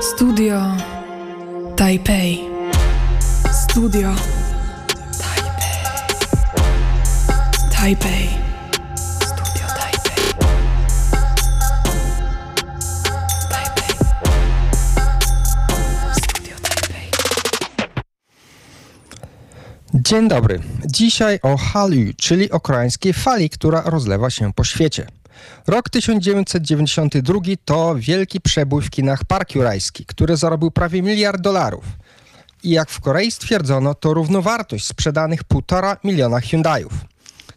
Studio Taipei. Studio Taipei. Taipei. Studio Taipei. Taipei. Studio Taipei. Dzień dobry. Dzisiaj o Hallyu, czyli o koreańskiej fali, która rozlewa się po świecie. Rok 1992 to wielki przebój w kinach Park Jurajski, który zarobił prawie miliard dolarów. I jak w Korei stwierdzono, to równowartość sprzedanych półtora miliona Hyundaiów.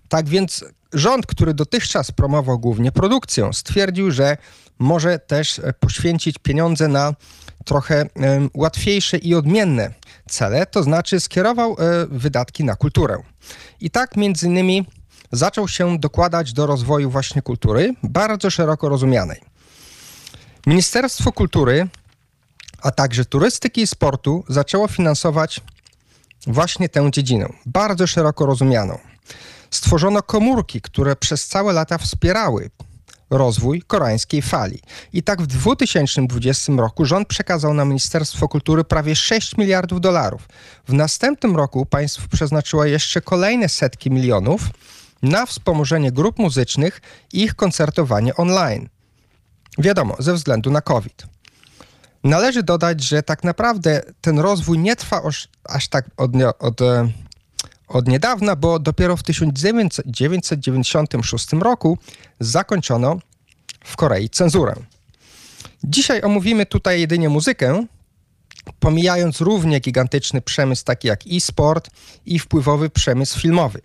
Tak więc rząd, który dotychczas promował głównie produkcję, stwierdził, że może też e, poświęcić pieniądze na trochę em, łatwiejsze i odmienne cele, to znaczy skierował e, wydatki na kulturę. I tak między innymi zaczął się dokładać do rozwoju właśnie kultury, bardzo szeroko rozumianej. Ministerstwo Kultury, a także turystyki i sportu zaczęło finansować właśnie tę dziedzinę, bardzo szeroko rozumianą. Stworzono komórki, które przez całe lata wspierały rozwój koreańskiej fali. I tak w 2020 roku rząd przekazał na Ministerstwo Kultury prawie 6 miliardów dolarów. W następnym roku państwo przeznaczyło jeszcze kolejne setki milionów na wspomożenie grup muzycznych i ich koncertowanie online. Wiadomo, ze względu na COVID. Należy dodać, że tak naprawdę ten rozwój nie trwa aż, tak od, od, e, od niedawna, bo dopiero w 1996 roku zakończono w Korei cenzurę. Dzisiaj omówimy tutaj jedynie muzykę, pomijając równie gigantyczny przemysł taki jak e-sport i wpływowy przemysł filmowy.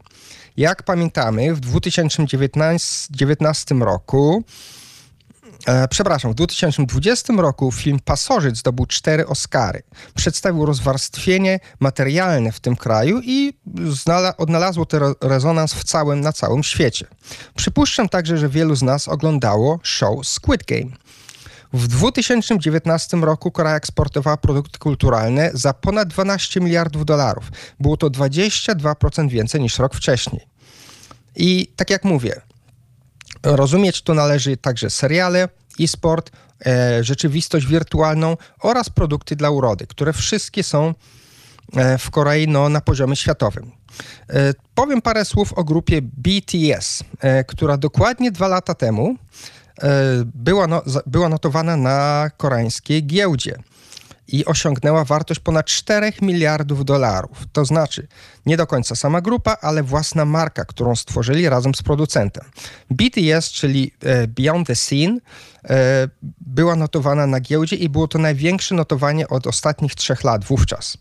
Jak pamiętamy, w 2019 roku, e, przepraszam, w 2020 roku film Pasożyt zdobył cztery Oscary. Przedstawił rozwarstwienie materialne w tym kraju i odnalazło to re- rezonans w całym, na całym świecie. Przypuszczam także, że wielu z nas oglądało show Squid Game. W 2019 roku Korea eksportowała produkty kulturalne za ponad 12 miliardów dolarów. Było to 22% więcej niż rok wcześniej. I tak jak mówię, rozumieć tu należy także seriale, e-sport, e, rzeczywistość wirtualną oraz produkty dla urody, które wszystkie są e, w Korei no, na poziomie światowym. E, Powiem parę słów o grupie BTS, e, która dokładnie dwa lata temu była, no, była notowana na koreańskiej giełdzie i osiągnęła wartość ponad 4 miliardów dolarów. To znaczy nie do końca sama grupa, ale własna marka, którą stworzyli razem z producentem. BTS, czyli e, Beyond the Scene, e, była notowana na giełdzie i było to największe notowanie od ostatnich trzech lat wówczas,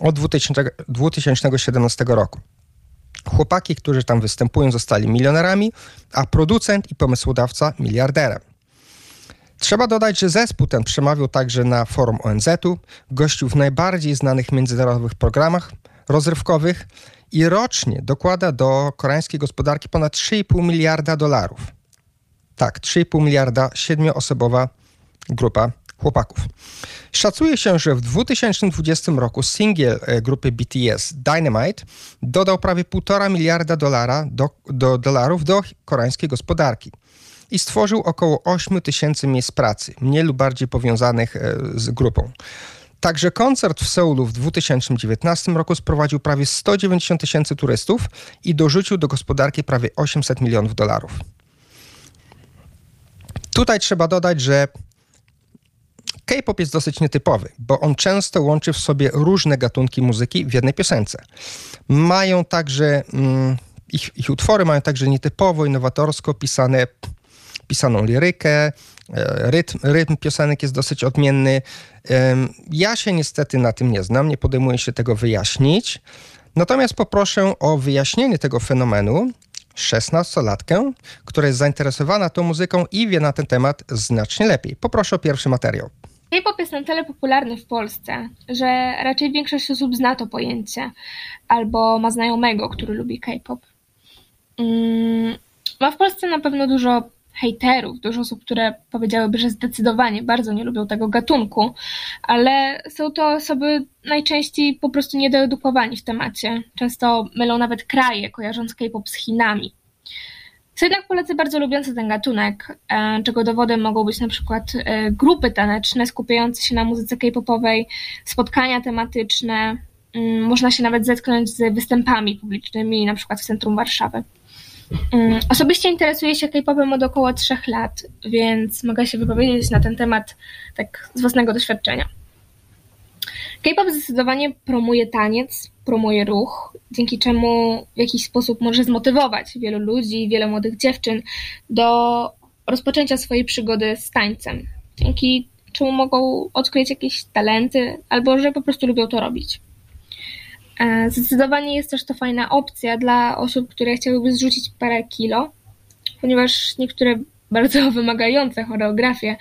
od 2000, 2017 roku. Chłopaki, którzy tam występują, zostali milionerami, a producent i pomysłodawca miliarderem. Trzeba dodać, że zespół ten przemawiał także na forum ONZ-u, gościł w najbardziej znanych międzynarodowych programach rozrywkowych i rocznie dokłada do koreańskiej gospodarki ponad 3,5 miliarda dolarów. Tak, 3,5 miliarda, siedmioosobowa grupa chłopaków. Szacuje się, że w 2020 roku singiel e, grupy BTS Dynamite dodał prawie 1,5 miliarda dolara do, do dolarów do koreańskiej gospodarki i stworzył około 8 tysięcy miejsc pracy, mniej lub bardziej powiązanych e, z grupą. Także koncert w Seulu w 2019 roku sprowadził prawie 190 tysięcy turystów i dorzucił do gospodarki prawie 800 milionów dolarów. Tutaj trzeba dodać, że K-pop jest dosyć nietypowy, bo on często łączy w sobie różne gatunki muzyki w jednej piosence. Mają także, mm, ich, ich utwory mają także nietypowo, innowatorsko pisane, pisaną lirykę, e, rytm, rytm piosenek jest dosyć odmienny. Ja się niestety na tym nie znam, nie podejmuję się tego wyjaśnić. Natomiast poproszę o wyjaśnienie tego fenomenu 16-latkę, która jest zainteresowana tą muzyką i wie na ten temat znacznie lepiej. Poproszę o pierwszy materiał. K-pop jest na tyle popularny w Polsce, że raczej większość osób zna to pojęcie albo ma znajomego, który lubi K-pop. Mm, Ma w Polsce na pewno dużo hejterów, dużo osób, które powiedziałyby, że zdecydowanie bardzo nie lubią tego gatunku, ale są to osoby najczęściej po prostu niedoedukowani w temacie. Często mylą nawet kraje, kojarząc K-pop z Chinami. Są jednak Polacy bardzo lubiący ten gatunek, e, czego dowodem mogą być na przykład e, grupy taneczne skupiające się na muzyce k-popowej, spotkania tematyczne. Mm, można się nawet zetknąć z występami publicznymi, na przykład w centrum Warszawy. Mm, osobiście interesuję się K-popem od około trzech lat, więc mogę się wypowiedzieć na ten temat tak z własnego doświadczenia. K-pop zdecydowanie promuje taniec, promuje ruch, dzięki czemu w jakiś sposób może zmotywować wielu ludzi, wiele młodych dziewczyn do rozpoczęcia swojej przygody z tańcem, dzięki czemu mogą odkryć jakieś talenty albo że po prostu lubią to robić. E, zdecydowanie jest też to fajna opcja dla osób, które chciałyby zrzucić parę kilo, ponieważ niektóre bardzo wymagające choreografie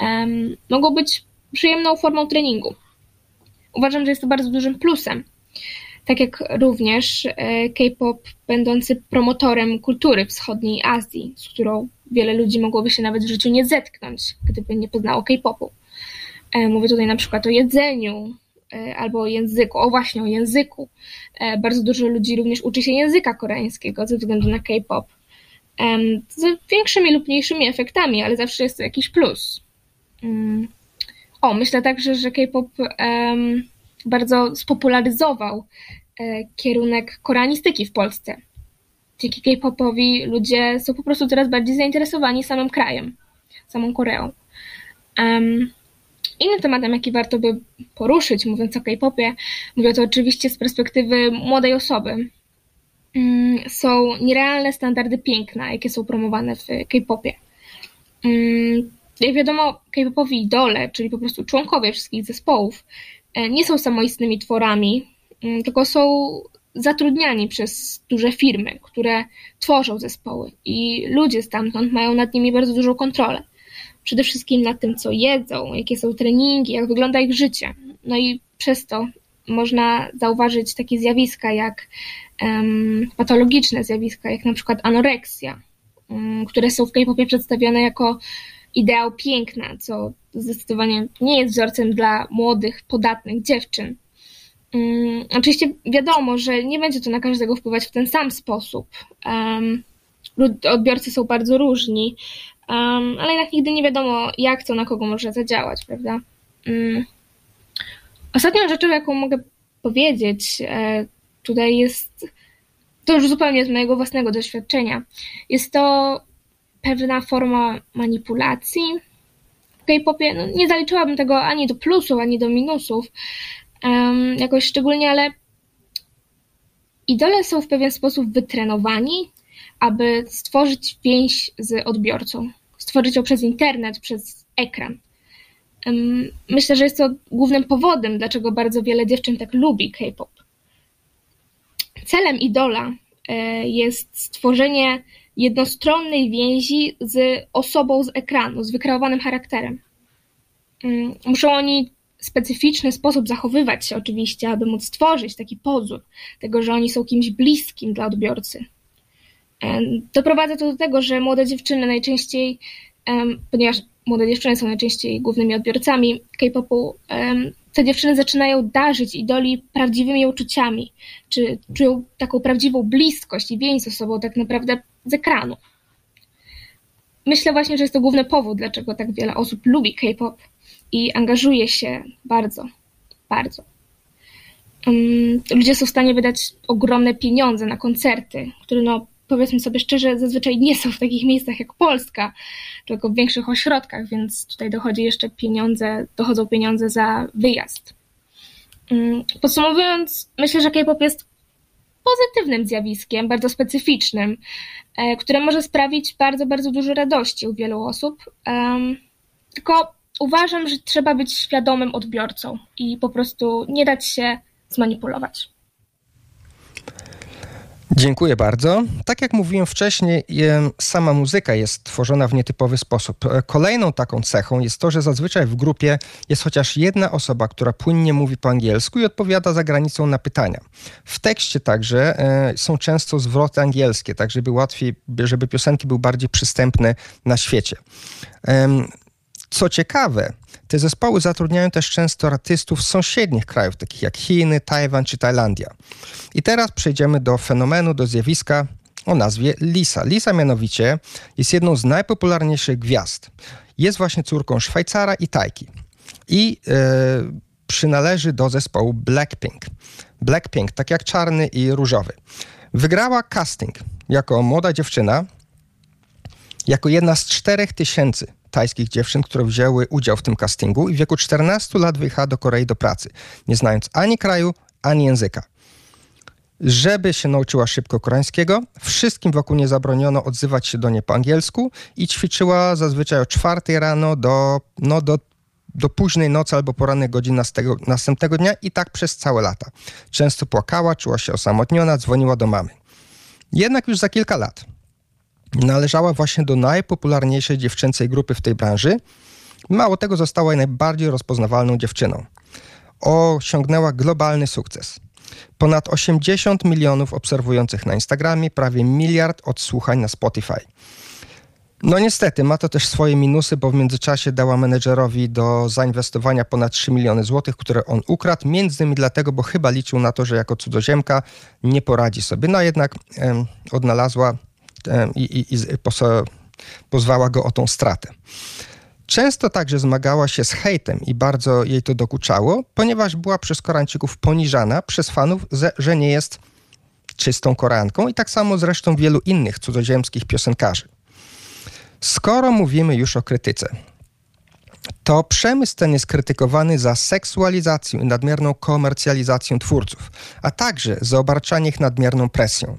um, mogą być przyjemną formą treningu. Uważam, że jest to bardzo dużym plusem. Tak jak również e, K-pop będący promotorem kultury wschodniej Azji, z którą wiele ludzi mogłoby się nawet w życiu nie zetknąć, gdyby nie poznało K-popu. E, mówię tutaj na przykład o jedzeniu, E, albo o języku, o właśnie o języku. Bardzo dużo ludzi również uczy się języka koreańskiego ze względu na K-pop. Z większymi lub mniejszymi efektami, ale zawsze jest to jakiś plus. Mm. O, myślę także, że K-pop um, bardzo spopularyzował e, kierunek koreanistyki w Polsce. Dzięki K-popowi ludzie są po prostu teraz bardziej zainteresowani samym krajem, samą Koreą. Um, Innym tematem, jaki warto by poruszyć, mówiąc o K-popie, mówię to oczywiście z perspektywy młodej osoby, mm, są nierealne standardy piękna, jakie są promowane w K-popie. Mm, jak wiadomo, K-popowi idole, czyli po prostu członkowie wszystkich zespołów, nie są samoistnymi tworami, mm, tylko są zatrudniani przez duże firmy, które tworzą zespoły i ludzie stamtąd mają nad nimi bardzo dużą kontrolę przede wszystkim nad tym, co jedzą, jakie są treningi, jak wygląda ich życie. No i przez to można zauważyć takie zjawiska jak um, patologiczne zjawiska, jak na przykład anoreksja, um, które są w K-popie przedstawione jako ideał piękna, co zdecydowanie nie jest wzorcem dla młodych, podatnych dziewczyn. Um, oczywiście wiadomo, że nie będzie to na każdego wpływać w ten sam sposób. Um, odbiorcy są bardzo różni, Um, ale jednak nigdy nie wiadomo, jak to na kogo może zadziałać, prawda? Um, ostatnią rzeczą, jaką mogę powiedzieć, e, tutaj jest, to już zupełnie z mojego własnego doświadczenia, jest to pewna forma manipulacji K-popie. No, nie zaliczyłabym tego ani do plusów, ani do minusów, um, jakoś szczególnie, ale idole są w pewien sposób wytrenowani, aby stworzyć więź z odbiorcą stworzyć ją przez internet, przez ekran. Myślę, że jest to głównym powodem, dlaczego bardzo wiele dziewczyn tak lubi K-pop. Celem idola e, jest stworzenie jednostronnej więzi z osobą z ekranu, z wykreowanym charakterem. Muszą oni w specyficzny sposób zachowywać się oczywiście, aby móc stworzyć taki pozór tego, że oni są kimś bliskim dla odbiorcy. Doprowadza to do tego, że młode dziewczyny najczęściej, ponieważ młode dziewczyny są najczęściej głównymi odbiorcami K-popu, te dziewczyny zaczynają darzyć idoli prawdziwymi uczuciami, czy czują taką prawdziwą bliskość i więź z osobą tak naprawdę z ekranu. Myślę właśnie, że jest to główny powód, dlaczego tak wiele osób lubi K-pop i angażuje się bardzo, bardzo. ludzie są w stanie wydać ogromne pieniądze na koncerty, które no, powiedzmy sobie szczerze, zazwyczaj nie są w takich miejscach jak Polska, tylko w większych ośrodkach, więc tutaj dochodzi jeszcze pieniądze, dochodzą pieniądze za wyjazd. Mm, podsumowując, myślę, że K-pop jest pozytywnym zjawiskiem, bardzo specyficznym, e, które może sprawić bardzo, bardzo dużo radości u wielu osób. Tylko uważam, że trzeba być świadomym odbiorcą i po prostu nie dać się zmanipulować. Dziękuję bardzo. Tak jak mówiłem wcześniej, sama muzyka jest tworzona w nietypowy sposób. E, kolejną taką cechą jest to, że zazwyczaj w grupie jest chociaż jedna osoba, która płynnie mówi po angielsku i odpowiada za granicą na pytania. W tekście także e, są często zwroty angielskie, tak żeby łatwiej, żeby piosenki były bardziej przystępne na świecie. Co ciekawe, te zespoły zatrudniają też często artystów z sąsiednich krajów, takich jak Chiny, Tajwan czy Tajlandia. I teraz przejdziemy do fenomenu, do zjawiska o nazwie Lisa. Lisa mianowicie jest jedną z najpopularniejszych gwiazd. Jest właśnie córką Szwajcara i Tajki. I e, przynależy do zespołu Blackpink. Blackpink, tak jak czarny i różowy. Wygrała casting jako młoda dziewczyna, jako jedna z czterech tysięcy tajskich dziewczyn, które wzięły udział w tym castingu i w wieku 14 lat wyjechała do Korei do pracy, nie znając ani kraju, ani języka. Żeby się nauczyła szybko koreańskiego, wszystkim wokół nie zabroniono odzywać się do niej po angielsku i ćwiczyła zazwyczaj o czwartej rano do, no, do, do późnej nocy albo porannych godzin następnego dnia i tak przez całe lata. Często płakała, czuła się osamotniona, dzwoniła do mamy. Jednak już za kilka lat należała właśnie do najpopularniejszej dziewczęcej grupy w tej branży. Mało tego, została najbardziej rozpoznawalną dziewczyną. Osiągnęła globalny sukces. Ponad 80 milionów obserwujących na Instagramie, prawie miliard odsłuchań na Spotify. No niestety, ma to też swoje minusy, bo w międzyczasie dała menedżerowi do zainwestowania ponad 3 miliony złotych, które on ukradł, między innymi dlatego, bo chyba liczył na to, że jako cudzoziemka nie poradzi sobie. No jednak em, odnalazła i, i, i pozwała go o tą stratę. Często także zmagała się z hejtem i bardzo jej to dokuczało, ponieważ była przez Koreańczyków poniżana przez fanów, że nie jest czystą Koreanką i tak samo zresztą wielu innych cudzoziemskich piosenkarzy. Skoro mówimy już o krytyce, to przemysł ten jest krytykowany za seksualizację i nadmierną komercjalizację twórców, a także za obarczanie ich nadmierną presją.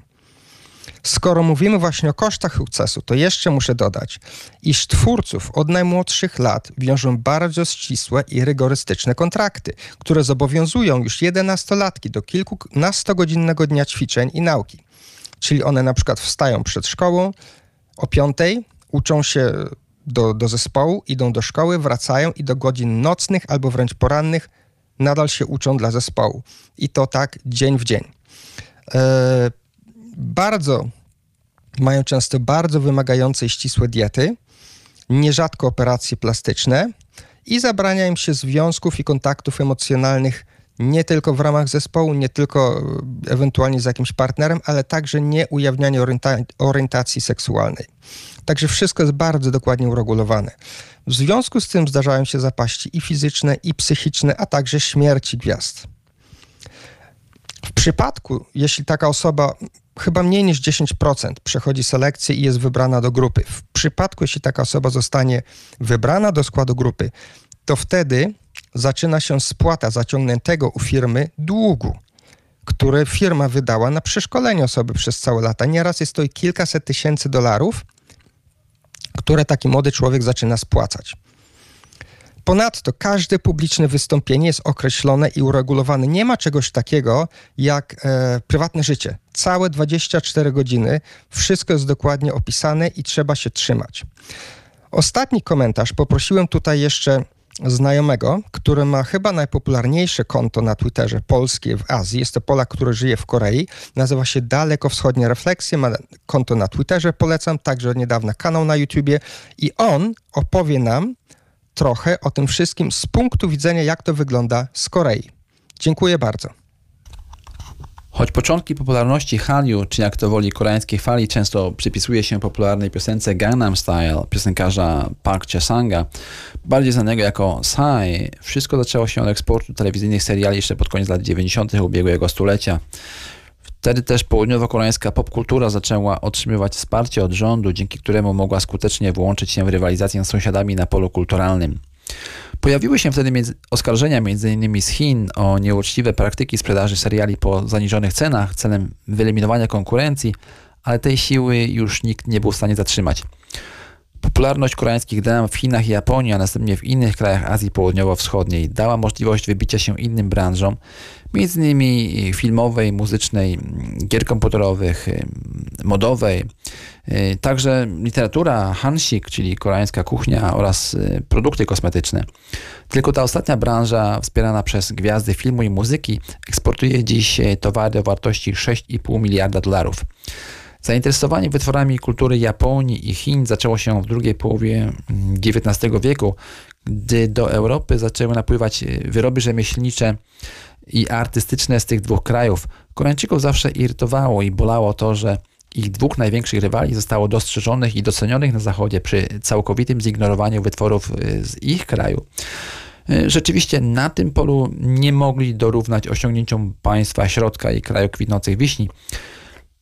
Skoro mówimy właśnie o kosztach sukcesu, to jeszcze muszę dodać, iż twórców od najmłodszych lat wiążą bardzo ścisłe i rygorystyczne kontrakty, które zobowiązują już jedenastolatki do kilkunastogodzinnego dnia ćwiczeń i nauki. Czyli one na przykład wstają przed szkołą o piątej, uczą się do, do zespołu, idą do szkoły, wracają i do godzin nocnych albo wręcz porannych nadal się uczą dla zespołu. I to tak dzień w dzień. E, bardzo, mają często bardzo wymagające i ścisłe diety, nierzadko operacje plastyczne i zabrania im się związków i kontaktów emocjonalnych nie tylko w ramach zespołu, nie tylko e, ewentualnie z jakimś partnerem, ale także nie ujawnianie orienta- orientacji seksualnej. Także wszystko jest bardzo dokładnie uregulowane. W związku z tym zdarzają się zapaści i fizyczne, i psychiczne, a także śmierci gwiazd. W przypadku, jeśli taka osoba chyba mniej niż 10% przechodzi selekcję i jest wybrana do grupy. W przypadku, jeśli taka osoba zostanie wybrana do składu grupy, to wtedy zaczyna się spłata zaciągniętego u firmy długu, który firma wydała na przeszkolenie osoby przez całe lata. Nieraz jest to i kilkaset tysięcy dolarów, które taki młody człowiek zaczyna spłacać. Ponadto każde publiczne wystąpienie jest określone i uregulowane. Nie ma czegoś takiego jak e, prywatne życie. Całe 24 godziny wszystko jest dokładnie opisane i trzeba się trzymać. Ostatni komentarz poprosiłem tutaj jeszcze znajomego, który ma chyba najpopularniejsze konto na Twitterze polskie w Azji. Jest to Polak, który żyje w Korei. Nazywa się Daleko Wschodnie Refleksje. Ma konto na Twitterze, polecam. Także od niedawna kanał na YouTubie. I on opowie nam trochę o tym wszystkim z punktu widzenia, jak to wygląda z Korei. Dziękuję bardzo. Choć początki popularności Hallyu, czy jak to woli koreańskiej fali, często przypisuje się popularnej piosence Gangnam Style piosenkarza Park Cha-sanga, bardziej znanego jako Psy, wszystko zaczęło się od eksportu telewizyjnych seriali jeszcze pod koniec lat 90. ubiegłego stulecia. Wtedy też południowo-koreańska popkultura zaczęła otrzymywać wsparcie od rządu, dzięki któremu mogła skutecznie włączyć się w rywalizację z sąsiadami na polu kulturalnym. Pojawiły się wtedy między, oskarżenia m.in. z Chin o nieuczciwe praktyki sprzedaży seriali po zaniżonych cenach celem wyeliminowania konkurencji, ale tej siły już nikt nie był w stanie zatrzymać. Popularność koreańskich dram w Chinach i Japonii, a następnie w innych krajach Azji Południowo-Wschodniej dała możliwość wybicia się innym branżom, m.in. filmowej, muzycznej, gier komputerowych, modowej. Także literatura hansik, czyli koreańska kuchnia oraz produkty kosmetyczne. Tylko ta ostatnia branża, wspierana przez gwiazdy filmu i muzyki, eksportuje dziś towary o wartości 6,5 miliarda dolarów. Zainteresowanie wytworami kultury Japonii i Chin zaczęło się w drugiej połowie XIX wieku, gdy do Europy zaczęły napływać wyroby rzemieślnicze i artystyczne z tych dwóch krajów. Koreańczyków zawsze irytowało i bolało to, że ich dwóch największych rywali zostało dostrzeżonych i docenionych na Zachodzie przy całkowitym zignorowaniu wytworów y, z ich kraju. Y, Rzeczywiście na tym polu nie mogli dorównać osiągnięciom państwa środka i kraju kwitnących wiśni.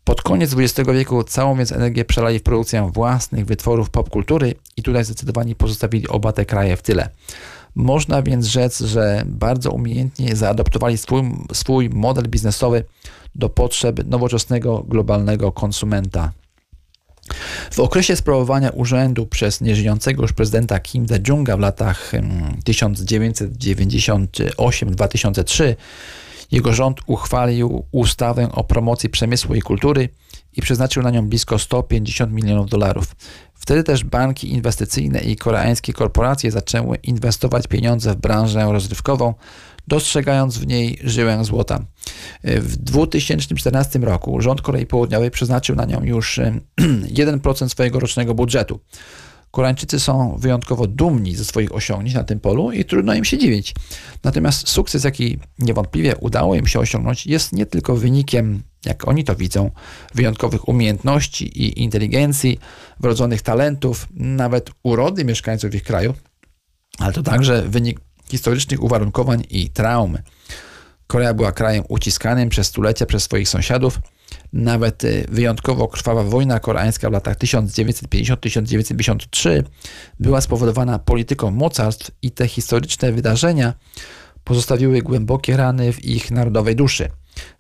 Pod koniec XX wieku całą więc energię przelali w produkcję własnych wytworów popkultury i tutaj zdecydowanie pozostawili oba te kraje w tyle. Można więc rzec, że bardzo umiejętnie zaadoptowali swój, swój model biznesowy do potrzeb nowoczesnego globalnego konsumenta. W okresie sprawowania urzędu przez nieżyjącego już prezydenta Kim De-junga w latach mm, 1998-2003 jego rząd uchwalił ustawę o promocji przemysłu i kultury i przeznaczył na nią blisko 150 milionów dolarów. Wtedy też banki inwestycyjne i koreańskie korporacje zaczęły inwestować pieniądze w branżę rozrywkową, dostrzegając w niej żyłę złota. W 2014 roku rząd Korei Południowej przeznaczył na nią już 1% swojego rocznego budżetu. Koreańczycy są wyjątkowo dumni ze swoich osiągnięć na tym polu i trudno im się dziwić. Natomiast sukces, jaki niewątpliwie udało im się osiągnąć, jest nie tylko wynikiem, jak oni to widzą, wyjątkowych umiejętności i inteligencji, wrodzonych talentów, nawet urody mieszkańców ich kraju, ale to także wynik historycznych uwarunkowań i traumy. Korea była krajem uciskanym przez stulecia przez swoich sąsiadów. Nawet y, wyjątkowo krwawa wojna koreańska w latach 1950-1953 była spowodowana polityką mocarstw i te historyczne wydarzenia pozostawiły głębokie rany w ich narodowej duszy.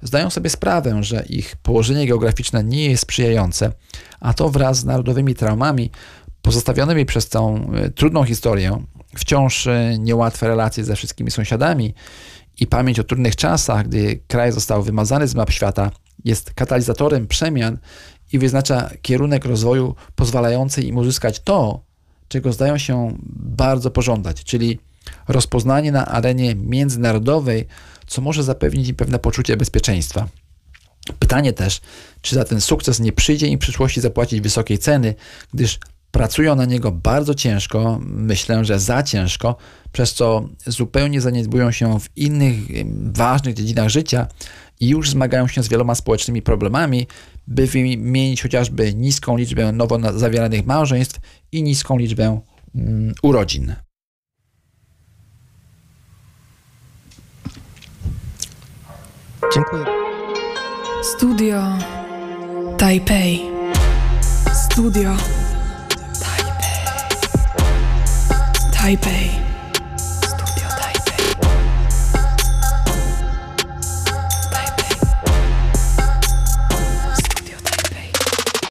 Zdają sobie sprawę, że ich położenie geograficzne nie jest sprzyjające, a to wraz z narodowymi traumami pozostawionymi przez tą y, trudną historię, wciąż y, niełatwe relacje ze wszystkimi sąsiadami i pamięć o trudnych czasach, gdy kraj został wymazany z map świata, jest katalizatorem przemian i wyznacza kierunek rozwoju pozwalający im uzyskać to, czego zdają się bardzo pożądać, czyli rozpoznanie na arenie międzynarodowej, co może zapewnić im pewne poczucie bezpieczeństwa. Pytanie też, czy za ten sukces nie przyjdzie im w przyszłości zapłacić wysokiej ceny, gdyż pracują na niego bardzo ciężko, myślę, że za ciężko, przez co zupełnie zaniedbują się w innych ważnych dziedzinach życia już zmagają się z wieloma społecznymi problemami, by wymienić chociażby niską liczbę nowo zawieranych małżeństw i niską liczbę mm, urodzin. Dziękuję. Studio Taipei. Studio Taipei. Taipei.